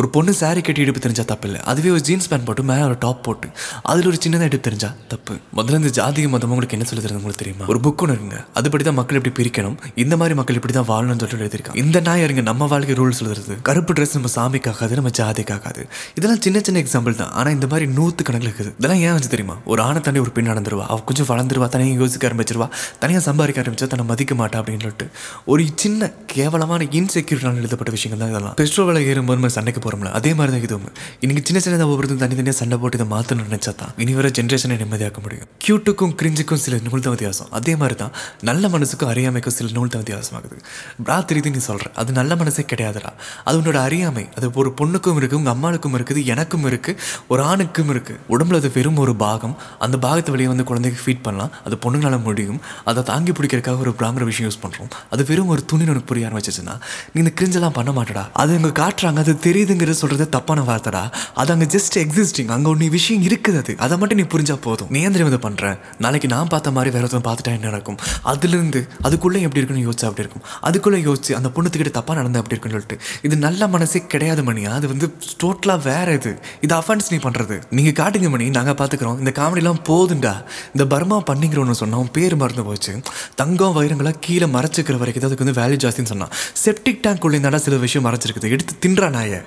ஒரு பொண்ணு சாரி கட்டி இடுப்பு தெரிஞ்சா தப்பு இல்லை அதுவே ஒரு ஜீன்ஸ் பேண்ட் போட்டு மேலே ஒரு டாப் போட்டு அதில் ஒரு சின்னதாக இடுப்பு தெரிஞ்சா தப்பு. முதல்ல இந்த ஜாதிக மதம் உங்களுக்கு என்ன சொல்லி தருது உங்களுக்கு தெரியுமா? ஒரு புக் ஒன்று இருக்குங்க. அதுபடி தான் மக்கள் எப்படி பிரிக்கணும்? இந்த மாதிரி மக்கள் இப்படி தான் வாழணும்னு சொல்லிட்டு எழுதியிருக்காங்க. இந்த நாய் இருங்க நம்ம வாழ்க்கை ரூல்ஸ் எழுதுறது கருப்பு ட்ரெஸ் நம்ம சாமிக்காகாது நம்ம ஜாதிக்காகாது. இதெல்லாம் சின்ன சின்ன எக்ஸாம்பிள் தான். ஆனால் இந்த மாதிரி நூற்று கணக்கில் இருக்குது. இதெல்லாம் ஏன் வந்து தெரியுமா? ஒரு ஆணை தாண்டி ஒரு பெண் நடந்துருவா. அவ கொஞ்சம் வளர்ந்துருவா தனியாக யோசிக்க ஆரம்பிச்சிருவா. தனியாக சம்பாதிக்க ஆரம்பிச்சா தன்னை மதிக்க மாட்டா அப்படின்னு சொல்லிட்டு. ஒரு சின்ன கேவலமான இன்செக்யூரிட்டான எழுதப்பட்ட விஷயங்கள் தான் இதெல்லாம். பெட்ரோல் விலை ஏறும்போது நம்ம சண்டைக்கு போகிறோம்ல அதே மாதிரி தான் இதுவும் இன்னைக்கு சின்ன சின்னதாக ஒவ்வொருத்தரும் தனித்தனியாக சண்டை போட்டு இதை மாற்றணும்னு நினச்சா தான் இனி வர ஜென்ரேஷனை நிம்மதியாக்க முடியும். கியூட்டுக்கும் கிரிஞ்சுக்கும் சில நூல்த வித்தியாசம். அதே மாதிரி தான் நல்ல மனசுக்கும் அறியாமைக்கும் சில நூல்த தான் வித்தியாசமாகுது. ராத்திரி நீ சொல்கிற அது நல்ல மனசே கிடையாதுடா. அது உன்னோட அறியாமை. அது ஒரு பொண்ணுக்கும் இருக்குது உங்கள் அம்மாளுக்கும் இருக்குது எனக்கும் இருக்குது ஒரு ஆணுக்கும் இருக்குது உடம்புல அது வெறும் ஒரு பாகம். அந்த பாகத்தை வெளியே வந்து குழந்தைக்கு ஃபீட் பண்ணலாம். அது பொண்ணுங்களால முடியும். அதை தாங்கி பிடிக்கிறதுக்காக ஒரு பிராங்கிற விஷயம் யூஸ் பண்ணுறோம் அது வெறும் ஒரு துணி உனக்கு புரிய வச்சுச்சுன்னா நீ இந்த கிரிஞ்செல்லாம் பண்ண மாட்டடா. அது அங்கே காட்டுறாங்க அது தெரியுதுங்கிறது சொல்கிறது தப்பான வார்த்தைடா. அது அங்கே ஜஸ்ட் எக்ஸிஸ்டிங் அங்கே ஒன்று விஷயம் இருக்குது அது. அதை மட்டும் நீ புரிஞ்சால் போதும். நீ ஏன் தெரியும் இதை பண்ணுறேன் நாளைக்கு நான் பார்த்த மாதிரி வேறு ஒருத்தன் பார்த்துட்டா என்ன நடக்கும்? அதுலேருந்து அதுக்குள்ளே எப்படி இருக்குன்னு யோசிச்சா அப்படி இருக்கும். அதுக்குள்ளே யோசிச்சு அந்த பொண்ணுத்துக்கிட்ட தப்பாக நடந்தா அப்படி இருக்குன்னு சொல்லிட்டு இது நல்ல மனசே கிடையாது மணியா? அது வந்து டோட்டலாக வேற இது. இது அஃபன்ஸ் நீ பண்ணுறது நீங்கள் காட்டுங்க மணி நாங்கள் பார்த்துக்குறோம். இந்த காமெடிலாம் போதுண்டா. இந்த பர்மா பண்ணிங்கிறோன்னு சொன்னா பேர் மறந்து போச்சு. தங்கம் வைரங்களாக கீழே மறைச்சிக்கிற வரைக்கும் அதுக்கு வந்து வேல்யூ ஜாஸ்தின்னு சொன்னான். செப்டிக் டேங்க் நட சில விஷயம் மறைச்சிருக்குது எடுத்து தின்றா நாயை.